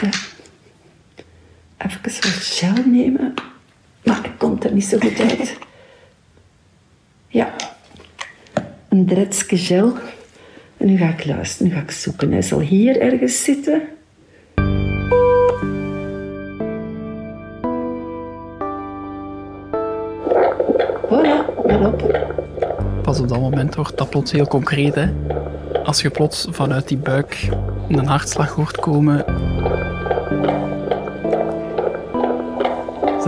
wachten. Even wat gel nemen. Maar het komt er niet zo goed uit. Ja. Een dretske gel. En nu ga ik luisteren, nu ga ik zoeken. Hij zal hier ergens zitten. Voilà, daarop. Pas op dat moment wordt dat plots heel concreet. Hè? Als je plots vanuit die buik een hartslag hoort komen.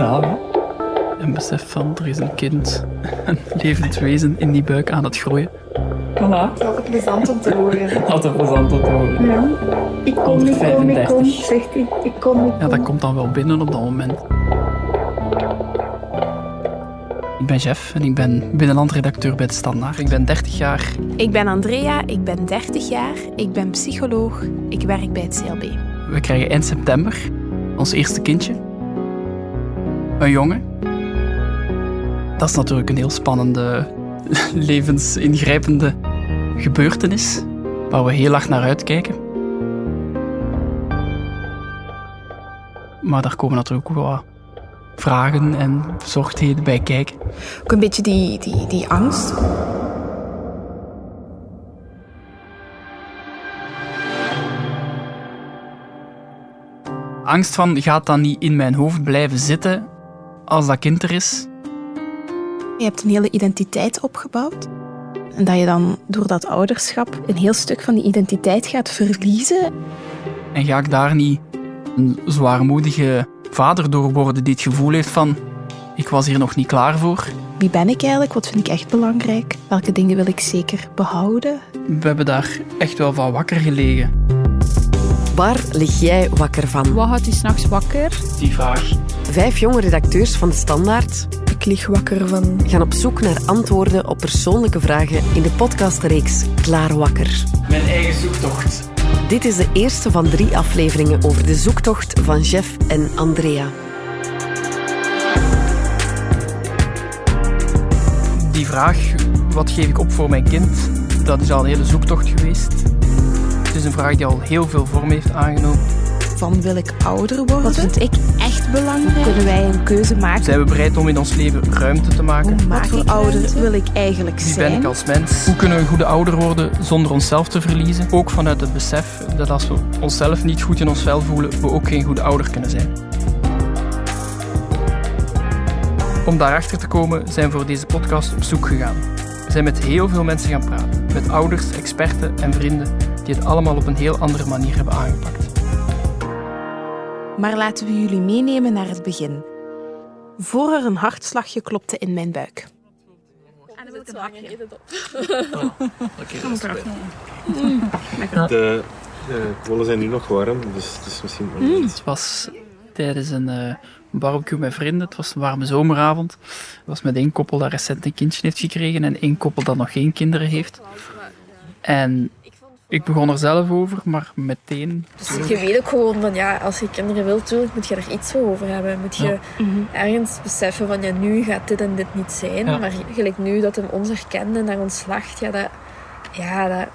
En besef van er is een kind, een levend wezen in die buik aan het groeien. Voilà. Altijd plezant om te horen. Altijd plezant om te horen. Ja. Ik kom, ik kom, ik kom, 135. zegt hij. Ik kom, ik Ja, dat komt dan wel binnen op dat moment. Ik ben Jeff en ik ben binnenlandredacteur bij het Standaard. Ik ben 30 jaar. Ik ben Andrea, ik ben 30 jaar, ik ben psycholoog, ik werk bij het CLB. We krijgen eind september ons eerste kindje. Een jongen. Dat is natuurlijk een heel spannende, levensingrijpende gebeurtenis. Waar we heel hard naar uitkijken. Maar daar komen natuurlijk ook wat vragen en bezorgdheden bij kijken. Ook een beetje die, die, die angst. Angst van, gaat dat niet in mijn hoofd blijven zitten als dat kind er is? Je hebt een hele identiteit opgebouwd. En dat je dan door dat ouderschap een heel stuk van die identiteit gaat verliezen. En ga ik daar niet een zwaarmoedige vader door worden die het gevoel heeft van ik was hier nog niet klaar voor. Wie ben ik eigenlijk? Wat vind ik echt belangrijk? Welke dingen wil ik zeker behouden? We hebben daar echt wel van wakker gelegen. Waar lig jij wakker van? Wat houdt u s'nachts wakker? Die vraag. Vijf jonge redacteurs van de Standaard Ik lig wakker van... gaan op zoek naar antwoorden op persoonlijke vragen in de podcastreeks Klaar Wakker. Mijn eigen zoektocht. Dit is de eerste van drie afleveringen over de zoektocht van Jeff en Andrea. Die vraag, wat geef ik op voor mijn kind, dat is al een hele zoektocht geweest. Het is een vraag die al heel veel vorm heeft aangenomen. Van wil ik ouder worden? Wat vind ik echt belangrijk? Kunnen wij een keuze maken? Zijn we bereid om in ons leven ruimte te maken? Hoe maak voor ouder wil ik eigenlijk Wie zijn? ben ik als mens? Hoe kunnen we een goede ouder worden zonder onszelf te verliezen? Ook vanuit het besef dat als we onszelf niet goed in ons vel voelen, we ook geen goede ouder kunnen zijn. Om daarachter te komen zijn we voor deze podcast op zoek gegaan. We zijn met heel veel mensen gaan praten. Met ouders, experten en vrienden die het allemaal op een heel andere manier hebben aangepakt. Maar laten we jullie meenemen naar het begin. Voor er een hartslagje klopte in mijn buik. De, de kolen zijn nu nog warm, dus het is misschien iets. Het was tijdens een eh, barbecue met vrienden. Het was een warme zomeravond. Het was met één koppel dat recent een kindje heeft gekregen en één koppel dat nog geen kinderen heeft. En ik begon er zelf over, maar meteen... Dus je weet ook gewoon van ja, als je kinderen wilt, tuurlijk moet je er iets voor over hebben. Moet je ergens beseffen van ja, nu gaat dit en dit niet zijn. Ja. Maar gelijk nu dat hem ons herkende en naar ons lacht, ja, dat, ja, dat,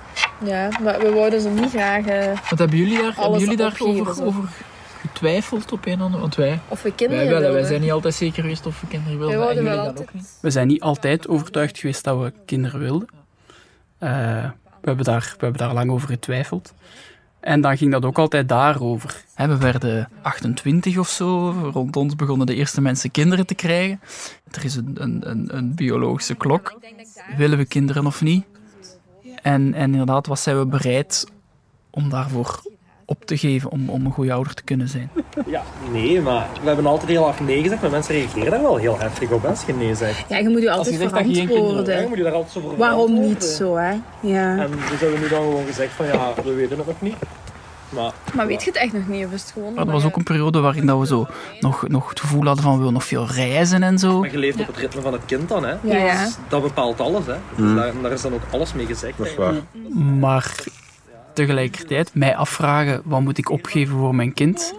ja, maar we wouden ze niet graag. eh, Wat hebben jullie daar, hebben jullie daar over, zo. over getwijfeld op een ander? Want wij, of we kinderen wij, wel, wij wilden. zijn niet altijd zeker geweest of we kinderen wilden. Wij en wouden jullie wel altijd. ook niet. We zijn niet altijd overtuigd geweest dat we kinderen wilden. Eh, we, hebben daar, we hebben daar lang over getwijfeld. En dan ging dat ook altijd daarover. We werden 28 of zo. Rond ons begonnen de eerste mensen kinderen te krijgen. Er is een, een, een, biologische klok. Willen we kinderen of niet? En, en inderdaad, wat zijn we bereid om daarvoor op te geven om, om een goede ouder te kunnen zijn? Ja, nee, maar we hebben altijd heel hard nee gezegd, maar mensen reageren daar wel heel heftig op als je nee zegt. Ja, je moet je Als altijd je zegt dat je geen kinderen wil, verantwoorden. dan moet je daar altijd zo voor Waarom niet zo, hè? Ja. En dus hebben we nu dan gewoon gezegd van ja, we weten het nog niet. Maar Maar weet je het echt nog niet? Of is het gewoon Maar er was ook een periode waarin dat we zo nog, nog het gevoel hadden van we willen nog veel reizen en zo. maar je leeft op het ritme van het kind dan, hè. Ja, ja. Dus dat bepaalt alles, hè. Dus daar, daar is dan ook alles mee gezegd. Dat is waar. Maar tegelijkertijd mij afvragen wat moet ik opgeven voor mijn kind.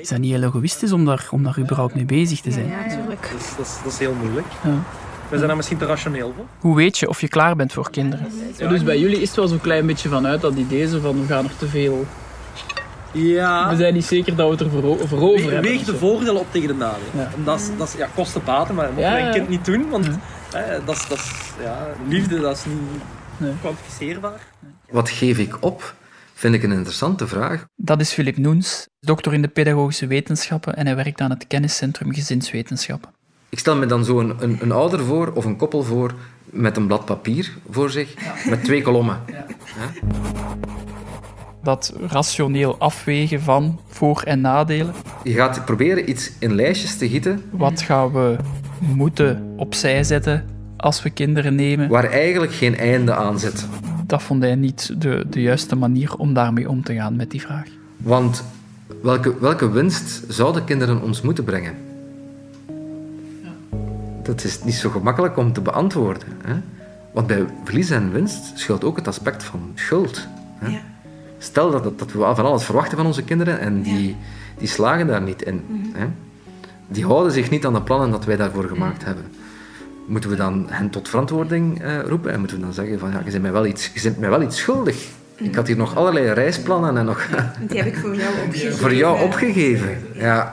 Is dat niet heel egoïstisch om daar, om daar überhaupt mee bezig te zijn? natuurlijk. Dat is, dat, is, dat is heel moeilijk. Ja. We zijn daar misschien te rationeel voor. Hoe weet je of je klaar bent voor kinderen? Ja, dus bij jullie is het wel zo'n klein beetje vanuit dat idee zo van we gaan nog te veel Ja. We zijn niet zeker dat we het er voor, voor over hebben. Weeg de voordelen op tegen de nadelen. Ja. En Dat is, dat is ja, kosten baten, maar dat moet Ja, je een ja. kind niet doen. Want Ja. hè, dat is, dat is, ja, liefde dat is niet Nee. kwantificeerbaar. Wat geef ik op? Vind ik een interessante vraag. Dat is Philip Noens, dokter in de pedagogische wetenschappen en hij werkt aan het kenniscentrum gezinswetenschappen. Ik stel me dan zo een, een, een ouder voor of een koppel voor met een blad papier voor zich, met twee kolommen. Dat rationeel afwegen van voor- en nadelen. Je gaat proberen iets in lijstjes te gieten Wat gaan we moeten opzij zetten als we kinderen nemen? waar eigenlijk geen einde aan zit. Dat vond hij niet de, de juiste manier om daarmee om te gaan met die vraag. Want welke, welke winst zouden kinderen ons moeten brengen? Dat is niet zo gemakkelijk om te beantwoorden. Hè? Want bij verlies en winst schuilt ook het aspect van schuld. Hè? Ja. Stel dat, dat we van alles verwachten van onze kinderen en die, die slagen daar niet in. Hè? Die houden zich niet aan de plannen dat wij daarvoor gemaakt hebben. Moeten we dan hen tot verantwoording eh, roepen en moeten we dan zeggen van ja, je bent mij wel iets, je bent mij wel iets schuldig. Ik had hier nog allerlei reisplannen en nog Die heb ik voor jou opgegeven. voor jou opgegeven. Ja.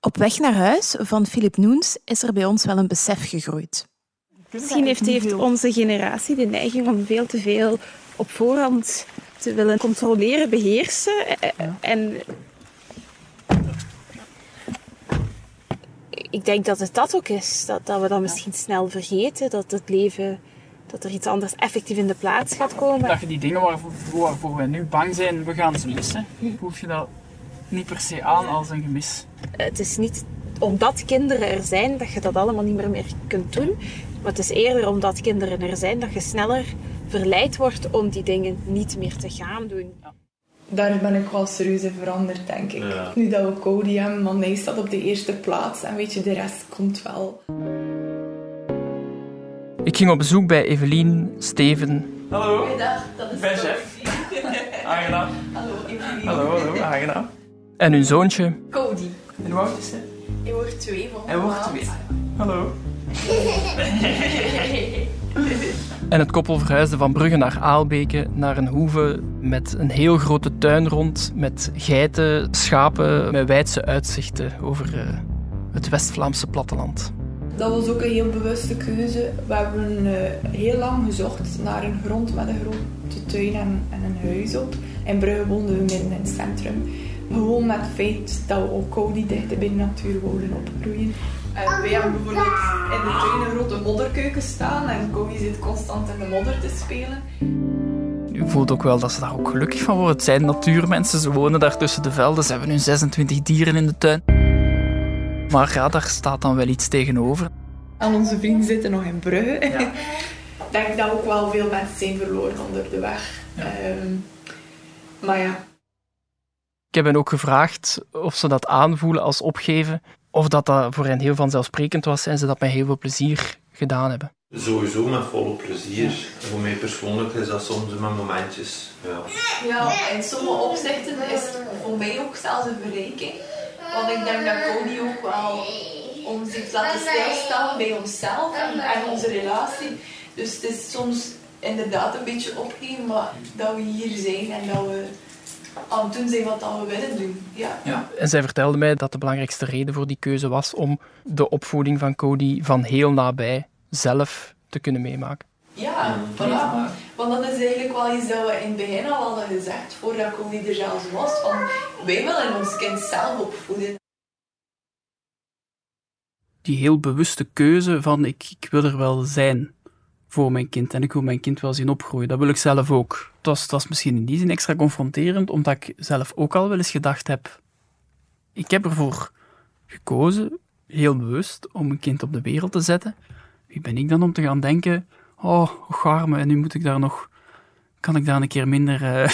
Op weg naar huis van Philip Noens is er bij ons wel een besef gegroeid. Misschien heeft, heeft onze generatie de neiging om veel te veel op voorhand te willen controleren, beheersen. Eh, En ik denk dat het dat ook is. Dat, dat we dan misschien snel vergeten. Dat het leven, dat er iets anders effectief in de plaats gaat komen. Dat je die dingen waarvoor, waarvoor wij nu bang zijn, we gaan ze missen. Voel je dat niet per se aan als een gemis? Het is niet omdat kinderen er zijn dat je dat allemaal niet meer, meer kunt doen. Maar het is eerder omdat kinderen er zijn dat je sneller verleid wordt om die dingen niet meer te gaan doen. Daar ben ik wel serieus in veranderd, denk ik. Nu dat we Cody hebben, want hij staat op de eerste plaats en weet je, de rest komt wel. Ik ging op bezoek bij Evelien, Steven. Hallo, Goeiedag, dat is ben chef. Aangenaam. Hallo, Evelien. Hallo, hallo, aangenaam. En hun zoontje. Cody. En hoe oud is hij? Hij wordt twee volgende Hij wordt twee. Hallo. En het koppel verhuisde van Brugge naar Aalbeke, naar een hoeve met een heel grote tuin rond, met geiten, schapen, met wijdse uitzichten over eh, het West-Vlaamse platteland. Dat was ook een heel bewuste keuze. We hebben eh, heel lang gezocht naar een grond met een grote tuin en, en een huis op. In Brugge woonden we midden in het centrum. Gewoon met het feit dat we ook Cody dichter bij de natuur wouden opgroeien. En wij hebben bijvoorbeeld in de tuin een grote modderkeuken staan en Cody zit constant in de modder te spelen. Je voelt ook wel dat ze daar ook gelukkig van worden. Het zijn natuurmensen, ze wonen daar tussen de velden, ze hebben nu 26 dieren in de tuin. Maar ja, daar staat dan wel iets tegenover. En onze vrienden zitten nog in Brugge. Ik denk dat ook wel veel mensen zijn verloren onder de weg. Ehm, maar ja, Ik heb hen ook gevraagd of ze dat aanvoelen als opgeven, of dat dat voor hen heel vanzelfsprekend was en ze dat met heel veel plezier gedaan hebben. Sowieso met volle plezier. Voor mij persoonlijk is dat soms met momentjes. Ja. Ja, in sommige opzichten is het voor mij ook zelfs een verrijking. Want ik denk dat Cody ook wel ons heeft laten stilstaan bij onszelf en, en onze relatie. Dus het is soms inderdaad een beetje opgeven, maar dat we hier zijn en dat we aan het doen zijn wat we willen doen. Ja. Ja. En zij vertelde mij dat de belangrijkste reden voor die keuze was om de opvoeding van Cody van heel nabij zelf te kunnen meemaken. Ja, voilà. Want dat is eigenlijk wel iets dat we in het begin al hadden gezegd, voordat Cody er zelfs was. Van, wij willen ons kind zelf opvoeden. Die heel bewuste keuze van ik, ik wil er wel zijn voor mijn kind en ik wil mijn kind wel zien opgroeien. Dat wil ik zelf ook. Het was, misschien in die zin extra confronterend, omdat ik zelf ook al wel eens gedacht heb, ik heb ervoor gekozen, heel bewust, om een kind op de wereld te zetten. Wie ben ik dan om te gaan denken, oh, garme, en nu moet ik daar nog, kan ik daar een keer minder eh,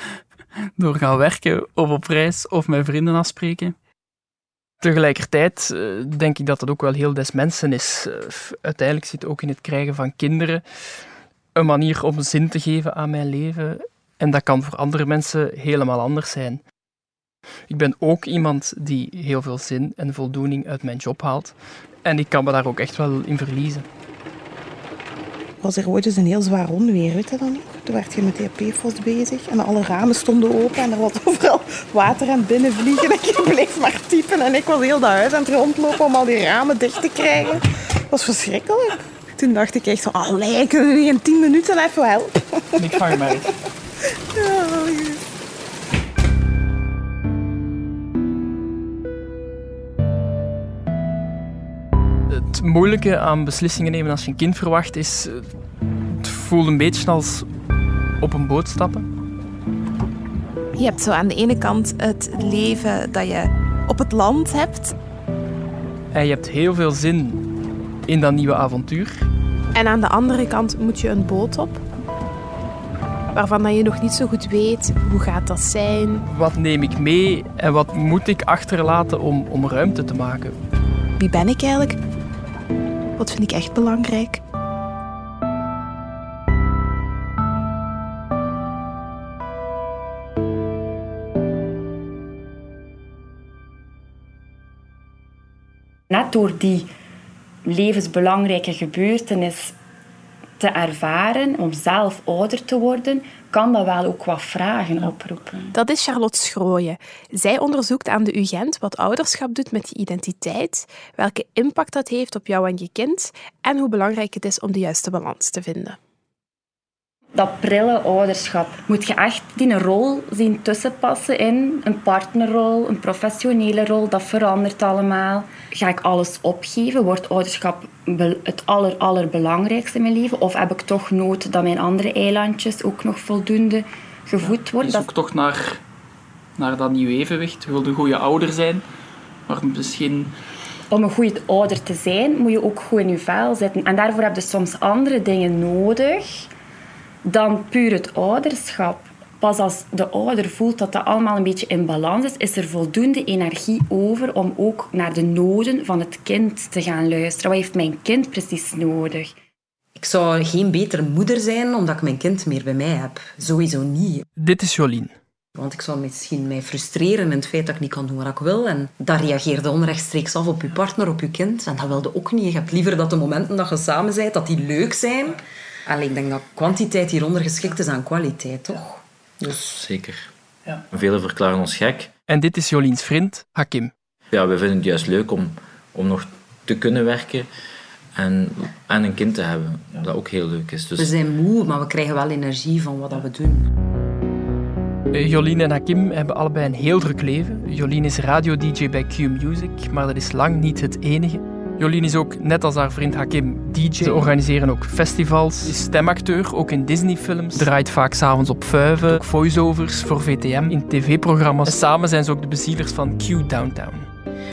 door gaan werken of op reis of mijn vrienden afspreken. Tegelijkertijd eh, denk ik dat dat ook wel heel des mensen is. Eh, uiteindelijk zit ook in het krijgen van kinderen een manier om zin te geven aan mijn leven. En dat kan voor andere mensen helemaal anders zijn. Ik ben ook iemand die heel veel zin en voldoening uit mijn job haalt. En ik kan me daar ook echt wel in verliezen. Was er ooit eens een heel zwaar onweer, weet je? Toen werd je met die PFOS bezig en alle ramen stonden open en er was overal water aan het binnenvliegen. En je bleef maar typen en ik was heel dat huis aan het rondlopen om al die ramen dicht te krijgen. Dat was verschrikkelijk. Toen dacht ik echt van, allee, kunnen we niet in tien minuten even helpen? Ik mij. Ja, moeilijke aan beslissingen nemen als je een kind verwacht is... Het voelt een beetje als op een boot stappen. Je hebt zo aan de ene kant het leven dat je op het land hebt. En je hebt heel veel zin in dat nieuwe avontuur. En aan de andere kant moet je een boot op. Waarvan dat je nog niet zo goed weet hoe gaat dat zijn. Wat neem ik mee en wat moet ik achterlaten om, om ruimte te maken? Wie ben ik eigenlijk? Wat vind ik echt belangrijk? Net door die levensbelangrijke gebeurtenis te ervaren, om zelf ouder te worden, kan dat wel ook wat vragen oproepen. Dat is Charlotte Schrooien. Zij onderzoekt aan de UGent wat ouderschap doet met je identiteit, welke impact dat heeft op jou en je kind en hoe belangrijk het is om de juiste balans te vinden. Dat prille ouderschap moet je echt die een rol zien tussenpassen in. Een partnerrol, een professionele rol, dat verandert allemaal. Ga ik alles opgeven? Wordt ouderschap het aller, allerbelangrijkste in mijn leven? Of heb ik toch nood dat mijn andere eilandjes ook nog voldoende gevoed worden? Je zoekt toch naar, naar dat nieuwe evenwicht. Je wilt een goede ouder zijn, maar misschien... om een goede ouder te zijn, moet je ook goed in je vel zitten. En daarvoor heb je soms andere dingen nodig dan puur het ouderschap. Pas als de ouder voelt dat dat allemaal een beetje in balans is, is er voldoende energie over om ook naar de noden van het kind te gaan luisteren. Wat heeft mijn kind precies nodig? Ik zou geen betere moeder zijn omdat ik mijn kind meer bij mij heb. Sowieso niet. Dit is Jolien. Want ik zou misschien mij frustreren in het feit dat ik niet kan doen wat ik wil. En dat reageerde onrechtstreeks af op je partner, op je kind. En dat wilde ook niet. Je hebt liever dat de momenten dat je samen bent, dat die leuk zijn. Alleen ik denk dat kwantiteit hieronder geschikt is aan kwaliteit, toch? Dus Zeker. Ja. Velen verklaren ons gek. En dit is Joliens vriend, Hakim. Ja, we vinden het juist leuk om, om nog te kunnen werken en, en een kind te hebben. Dat ook heel leuk is. Dus we zijn moe, maar we krijgen wel energie van wat dat we doen. Eh, Jolien en Hakim hebben allebei een heel druk leven. Jolien is radio-dj bij Q Music, maar dat is lang niet het enige. Jolien is ook, net als haar vriend Hakim, DJ. Ze organiseren ook festivals, is stemacteur, ook in Disney-films. Draait vaak s'avonds op vuiven, ook voiceovers voor VTM in tv-programma's. En samen zijn ze ook de bezielers van Q Downtown.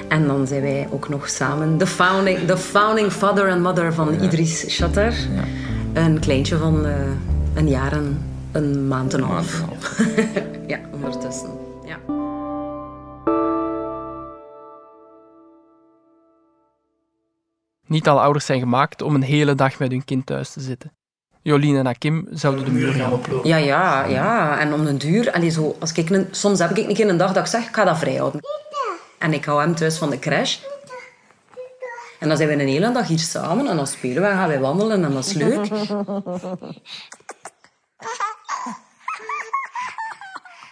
En dan zijn wij ook nog samen de founding, de founding father en mother van Idris Shatter. Een kleintje van eh, een jaar en een maand en een half. ja, ondertussen. Niet alle ouders zijn gemaakt om een hele dag met hun kind thuis te zitten. Jolien en Hakim zouden de muur gaan oplopen. Ja, ja, ja. En om een duur... Allee, zo, als ik een, soms heb ik een keer een dag dat ik zeg, ik ga dat vrijhouden. En ik hou hem thuis van de crash. En dan zijn we een hele dag hier samen en dan spelen we en gaan wij wandelen en dat is leuk.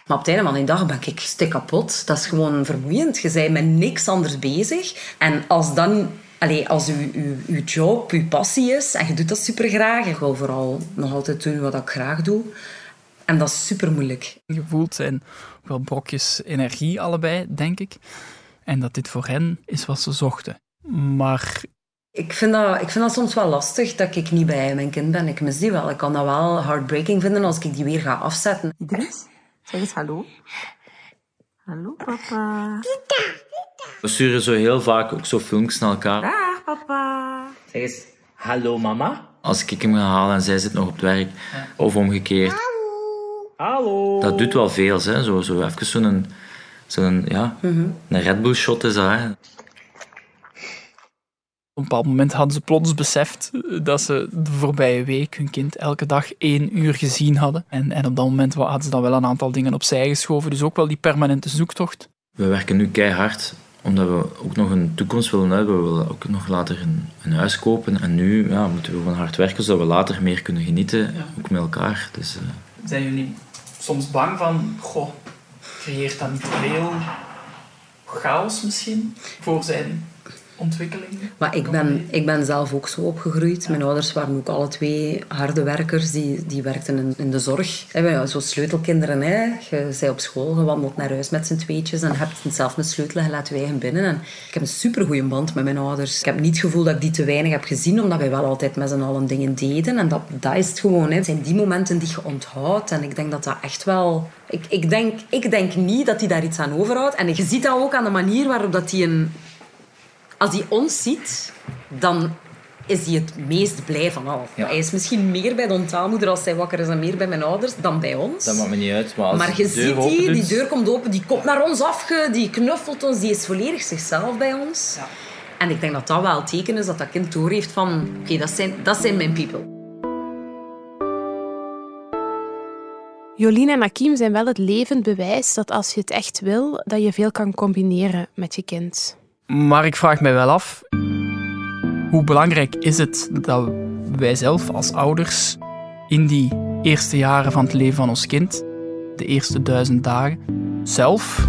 Maar op het einde van die dag ben ik stik kapot. Dat is gewoon vermoeiend. Je bent met niks anders bezig. En als dan... Allee, als uw, uw, uw job, uw passie is en je doet dat super graag. Ik wil vooral nog altijd doen wat ik graag doe. En dat is super moeilijk. Gevoeld zijn wel brokjes energie allebei, denk ik. En dat dit voor hen is wat ze zochten. Maar Ik vind, dat, ik vind dat soms wel lastig dat ik niet bij mijn kind ben. Ik mis die wel. Ik kan dat wel heartbreaking vinden als ik die weer ga afzetten. Idris, zeg eens hallo. Hallo, papa. We sturen zo heel vaak ook zo filmpjes naar elkaar. Dag, papa. Zeg eens, hallo mama. Als ik hem ga halen en zij zit nog op het werk, of omgekeerd. Hallo. Dat doet wel veel, hè. Zo, zo even zo'n... Zo'n, ja, een Red Bull shot is dat, hè. op een bepaald moment hadden ze plots beseft dat ze de voorbije week hun kind elke dag één uur gezien hadden. En, en op dat moment hadden ze dan wel een aantal dingen opzij geschoven. Dus ook wel die permanente zoektocht We werken nu keihard omdat we ook nog een toekomst willen hebben. We willen ook nog later een, een huis kopen. En nu ja, moeten we gewoon hard werken zodat we later meer kunnen genieten, ook met elkaar. Dus, eh, Zijn jullie soms bang van, goh, creëert dat niet veel chaos misschien voor zijn ontwikkeling? Maar ik ben, ik ben zelf ook zo opgegroeid. Mijn ouders waren ook alle twee harde werkers. Die, die werkten in, in de zorg. Wij- Zo sleutelkinderen. Hè. Je bent op school gewandeld naar huis met z'n tweetjes. En hebt zelf een sleutel en laat je eigen binnen. En ik heb een supergoeie band met mijn ouders. Ik heb niet het gevoel dat ik die te weinig heb gezien. Omdat wij wel altijd met z'n allen dingen deden. En dat, dat is het gewoon. Hè. Het zijn die momenten die je onthoudt. En ik denk dat dat echt wel... Ik, ik, denk, ik denk niet dat hij daar iets aan overhoudt. En je ziet dat ook aan de manier waarop dat hij een als hij ons ziet, dan is hij het meest blij van al. Hij is misschien meer bij de ontaalmoeder als hij wakker is en meer bij mijn ouders dan bij ons. dat maakt me niet uit. Maar, als Maar je de deur ziet die, die deur komt open, die komt naar ons afge, die knuffelt ons, die is volledig zichzelf bij ons. En ik denk dat dat wel het teken is dat dat kind doorheeft van... Oké, dat, zijn, dat zijn mijn people. Jolien en Hakim zijn wel het levend bewijs dat als je het echt wil, dat je veel kan combineren met je kind. Maar ik vraag mij wel af, hoe belangrijk is het dat wij zelf als ouders in die eerste jaren van het leven van ons kind, de eerste duizend dagen, zelf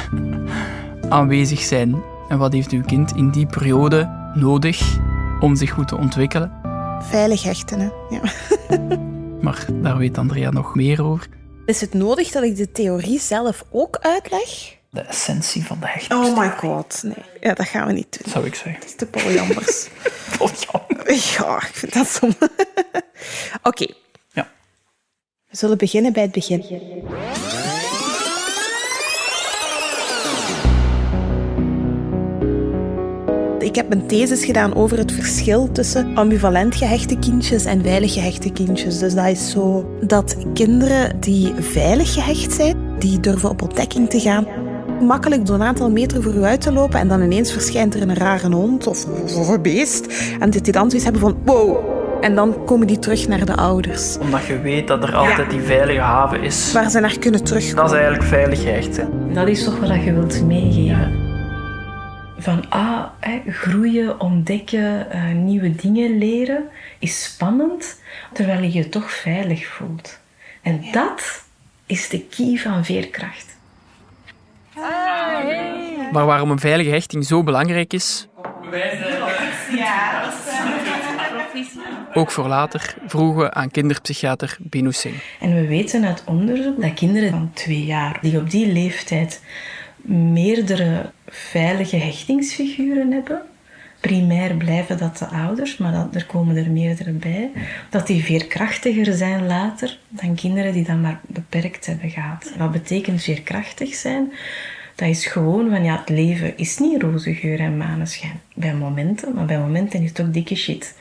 aanwezig zijn? En wat heeft uw kind in die periode nodig om zich goed te ontwikkelen? Veilig hechten, hè. Ja. Maar daar weet Andrea nog meer over. Is het nodig dat ik de theorie zelf ook uitleg? De essentie van de hechting. Oh my god, nee. Ja, dat gaan we niet doen. Zou ik zeggen. Het is te polyambers. Ja, ik vind dat. Oké. Ja. We zullen beginnen bij het begin. Ik heb een thesis gedaan over het verschil tussen ambivalent gehechte kindjes en veilig gehechte kindjes. Dus dat is zo dat kinderen die veilig gehecht zijn, die durven op ontdekking te gaan, makkelijk door een aantal meter voor u uit te lopen en dan ineens verschijnt er een rare hond of, of een beest en dat die dan zoiets hebben van wow. En dan komen die terug naar de ouders. Omdat je weet dat er altijd die veilige haven is. Waar ze naar kunnen terugkomen. Dat is eigenlijk veilig gehecht zijn. Dat is toch wat je wilt meegeven. Van ah, hè, groeien, ontdekken, eh, nieuwe dingen leren is spannend, terwijl je je toch veilig voelt. En dat is de key van veerkracht. Maar waarom een veilige hechting zo belangrijk is, ook voor later, vroegen we aan kinderpsychiater Binu Singh. En we weten uit onderzoek dat kinderen van twee jaar, die op die leeftijd meerdere veilige hechtingsfiguren hebben, primair blijven dat de ouders, maar dat, er komen er meerdere bij, dat die veerkrachtiger zijn later dan kinderen die dat maar beperkt hebben gehad. Wat betekent veerkrachtig zijn? Dat is gewoon van ja, het leven is niet roze geur en maneschijn. Bij momenten, maar bij momenten is het ook dikke shit.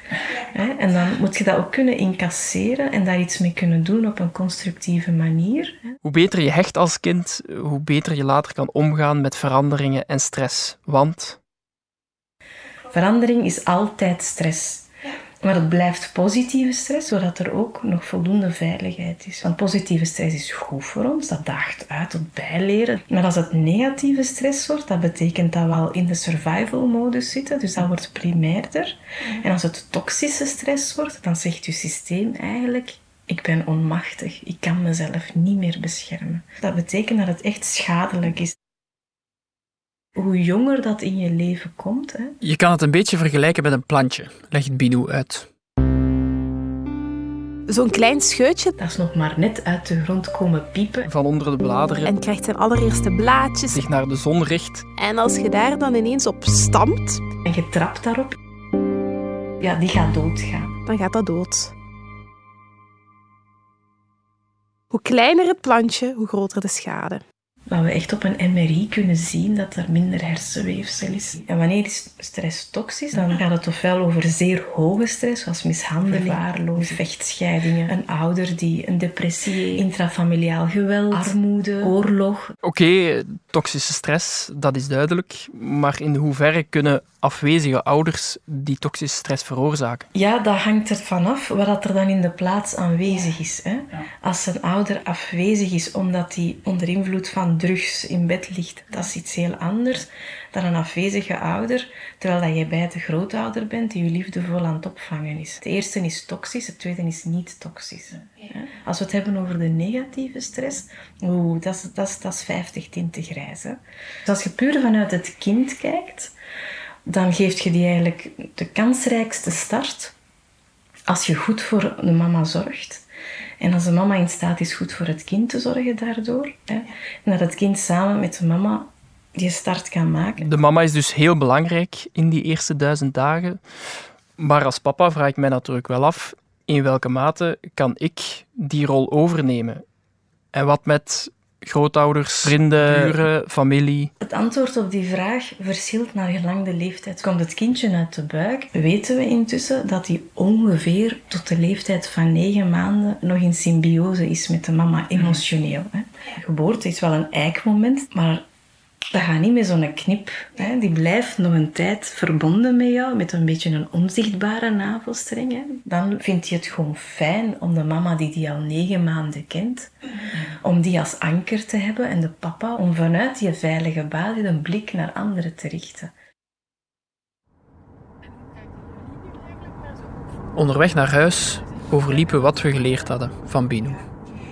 En dan moet je dat ook kunnen incasseren en daar iets mee kunnen doen op een constructieve manier. Hoe beter je hecht als kind, hoe beter je later kan omgaan met veranderingen en stress. Want Verandering is altijd stress. Maar het blijft positieve stress, zodat er ook nog voldoende veiligheid is. Want positieve stress is goed voor ons, dat daagt uit tot bijleren. Maar als het negatieve stress wordt, dat betekent dat we al in de survival-modus zitten, dus dat wordt primairder. En als het toxische stress wordt, dan zegt je systeem eigenlijk... Ik ben onmachtig, ik kan mezelf niet meer beschermen. Dat betekent dat het echt schadelijk is. Hoe jonger dat in je leven komt, hè, je kan het een beetje vergelijken met een plantje, legt Binu uit. Zo'n klein scheutje. Dat is nog maar net uit de grond komen piepen. Van onder de bladeren. En krijgt zijn allereerste blaadjes. Zich naar de zon richt. En als je daar dan ineens op stampt... En je trapt daarop. Ja, die gaat doodgaan. Dan gaat dat dood. Hoe kleiner het plantje, hoe groter de schade. Waar we echt op een MRI kunnen zien dat er minder hersenweefsel is. En wanneer is stress toxisch? Dan gaat het ofwel over zeer hoge stress, zoals mishandeling, verwaarlozing, vechtscheidingen, een ouder die een depressie heeft, intrafamiliaal geweld, armoede, oorlog. Oké, toxische stress, dat is duidelijk. Maar in hoeverre kunnen afwezige ouders die toxische stress veroorzaken? Ja, dat hangt er vanaf wat er dan in de plaats aanwezig is. Hè. Als een ouder afwezig is omdat hij onder invloed van drugs in bed ligt, dat is iets heel anders dan een afwezige ouder, terwijl dat je bij de grootouder bent die je liefdevol aan het opvangen is. Het eerste is toxisch, het tweede is niet toxisch. Hè. Als we het hebben over de negatieve stress, oeh, dat is, dat is, dat is 50 tinten grijs. Hè. Dus als je puur vanuit het kind kijkt, dan geef je die eigenlijk de kansrijkste start als je goed voor de mama zorgt. En als de mama in staat is goed voor het kind te zorgen daardoor. Hè, en dat het kind samen met de mama die start kan maken. De mama is dus heel belangrijk in die eerste duizend dagen. Maar als papa vraag ik mij natuurlijk wel af, in welke mate kan ik die rol overnemen? En wat met grootouders, vrienden, buren, familie? Het antwoord op die vraag verschilt naar gelang de leeftijd. Komt het kindje uit de buik, weten we intussen dat hij ongeveer tot de leeftijd van negen maanden nog in symbiose is met de mama emotioneel. Hè. Geboorte is wel een eikmoment, maar dat gaat niet met zo'n knip. Hè. Die blijft nog een tijd verbonden met jou, met een beetje een onzichtbare navelstreng. Hè. Dan vind je het gewoon fijn om de mama die die al negen maanden kent, om die als anker te hebben en de papa om vanuit die veilige basis een blik naar anderen te richten. Onderweg naar huis overliepen wat we geleerd hadden van Bino.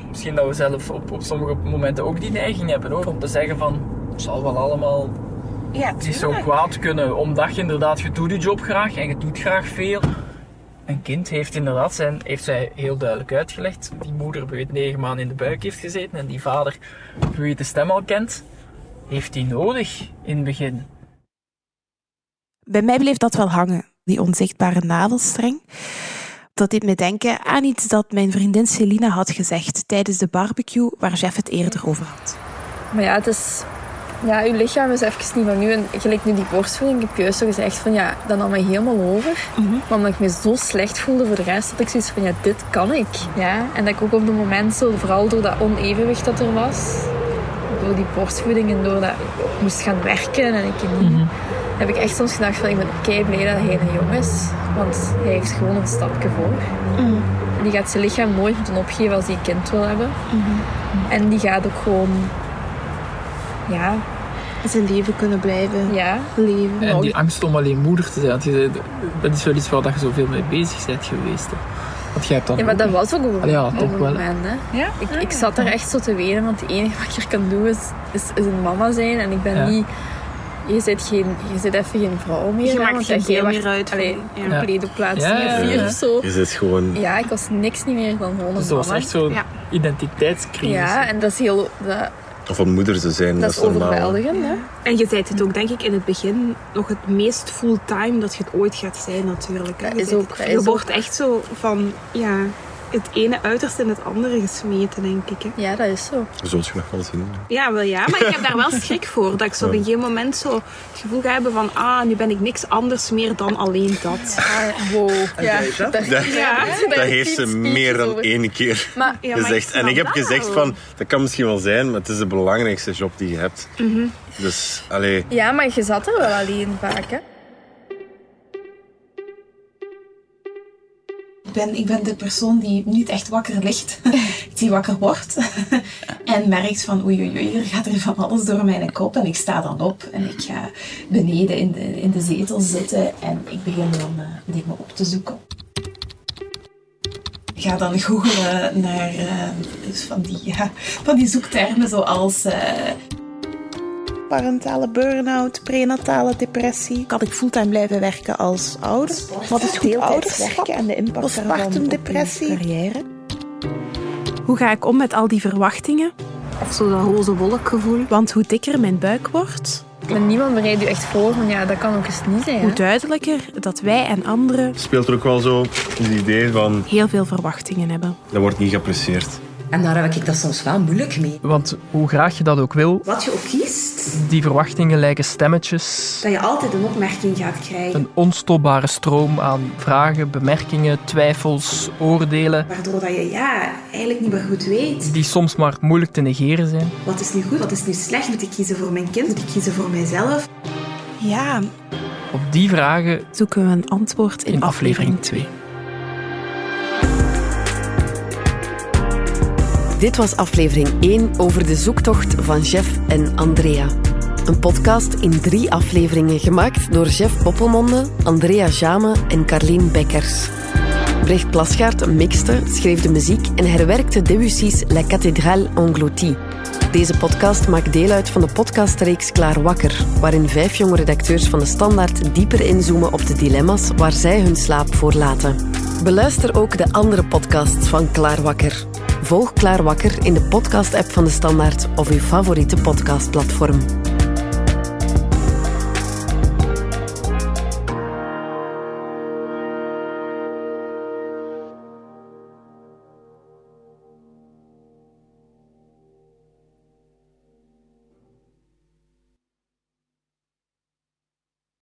Misschien dat we zelf op, op sommige momenten ook die neiging hebben hoor, om te zeggen van zal wel allemaal Ja, niet zo kwaad kunnen, omdat je inderdaad, je doet je job graag en je doet graag veel. Een kind heeft inderdaad zijn, heeft zij heel duidelijk uitgelegd. Die moeder weet negen maanden in de buik heeft gezeten en die vader, wie de stem al kent, heeft die nodig in het begin. Bij mij bleef dat wel hangen, die onzichtbare navelstreng. Dat deed me denken aan iets dat mijn vriendin Celina had gezegd tijdens de barbecue waar Jeff het eerder over had. Maar ja, het is... Ja, je lichaam is even niet van nu. En gelijk nu die borstvoeding, ik heb juist zo gezegd van ja, dat nam me helemaal over. Maar omdat ik me zo slecht voelde voor de rest, had ik zoiets van ja, dit kan ik. Ja, en dat ik ook op het moment zo, vooral door dat onevenwicht dat er was, door die borstvoeding en door dat ik moest gaan werken en ik niet, heb ik echt soms gedacht van ik ben kei blij dat hij een jong is. Want hij heeft gewoon een stapje voor. En die gaat zijn lichaam nooit moeten opgeven als hij een kind wil hebben. En die gaat ook gewoon ja, zijn leven kunnen blijven ja. leven. En die angst om alleen moeder te zijn, want je zei, dat is wel iets waar je zoveel mee bezig bent geweest. Hè. Want jij hebt dan Ja, maar dat was ook een, Ja, toch een wel. moment. Hè. Ik, ik zat er echt zo te wenen, want het enige wat ik er kan doen is, is, is een mama zijn. En ik ben Ja. niet... Je zit, geen, je zit even geen vrouw meer. Je maakt geen deel meer uit van- Allee, ja. Ja. Ja, ja, vier ja. of zo. Je zit gewoon... Ja, ik was niks niet meer dan gewoon een Dus dat was echt zo'n Ja. identiteitscrisis. Ja, en dat is heel... Dat, Of om moeder te zijn, dat, dat is overweldigend, hè. En je zei het ook, denk ik, in het begin nog het meest fulltime dat je het ooit gaat zijn, natuurlijk. hè. Dat Je is ook- je is wordt ook- echt zo van, ja, het ene uiterste in het andere gesmeten, denk ik. Hè. Ja, dat is zo. Zult je nog wel zien. Ja, wel ja, maar ik heb daar wel schrik voor. Dat ik zo op een gegeven moment zo het gevoel ga hebben van, ah, nu ben ik niks anders meer dan alleen dat. wow. Ja, dat? ja. dat heeft ze meer dan één keer Maar- Ja, maar gezegd. En ik heb gezegd van, dat kan misschien wel zijn, maar het is de belangrijkste job die je hebt. Mhm. Dus, allee... Ja, maar je zat er wel alleen vaak, hè. Ben, ik ben de persoon die niet echt wakker ligt, die wakker wordt en merkt van oei oei oei, er gaat er van alles door mijn kop en ik sta dan op en ik ga beneden in de, in de zetel zitten en ik begin dan eh, dingen op te zoeken. Ik ga dan googelen naar eh, dus van, die, ja, van die zoektermen zoals eh, Parentale burn-out, prenatale depressie. Kan ik fulltime blijven werken als ouder? Wat is goed ouderschap en de impact uw depressie. carrière? Hoe ga ik om met al die verwachtingen? Of zo dat roze wolkgevoel. Want hoe dikker mijn buik wordt, Maar niemand bereidt u echt voor van ja, dat kan ook eens niet zijn. hoe Hè? duidelijker dat wij en anderen Speelt er ook wel zo het idee van, heel veel verwachtingen hebben. dat wordt niet geapprecieerd. En daar heb ik dat soms wel moeilijk mee. Want hoe graag je dat ook wil, Wat je ook kiest, die verwachtingen lijken stemmetjes. dat je altijd een opmerking gaat krijgen. Een onstopbare stroom aan vragen, bemerkingen, twijfels, oordelen, Waardoor dat je ja, eigenlijk niet meer goed weet. die soms maar moeilijk te negeren zijn. Wat is nu goed, wat is nu slecht? Moet ik kiezen voor mijn kind? Moet ik kiezen voor mijzelf? Ja, Op die vragen zoeken we een antwoord in, in aflevering 2. Dit was aflevering 1 over de zoektocht van Jeff en Andrea. Een podcast in drie afleveringen gemaakt door Jeff Poppelmonde, Andrea Jame en Carlien Bekkers. Brecht Plasgaard mixte, schreef de muziek en herwerkte Debussy's La Cathédrale Engloutie. Deze podcast maakt deel uit van de podcastreeks Klaar Wakker, waarin vijf jonge redacteurs van de Standaard dieper inzoomen op de dilemma's waar zij hun slaap voor laten. Beluister ook de andere podcasts van Klaar Wakker. Volg Klaar Wakker in de podcast-app van de Standaard of uw favoriete podcastplatform.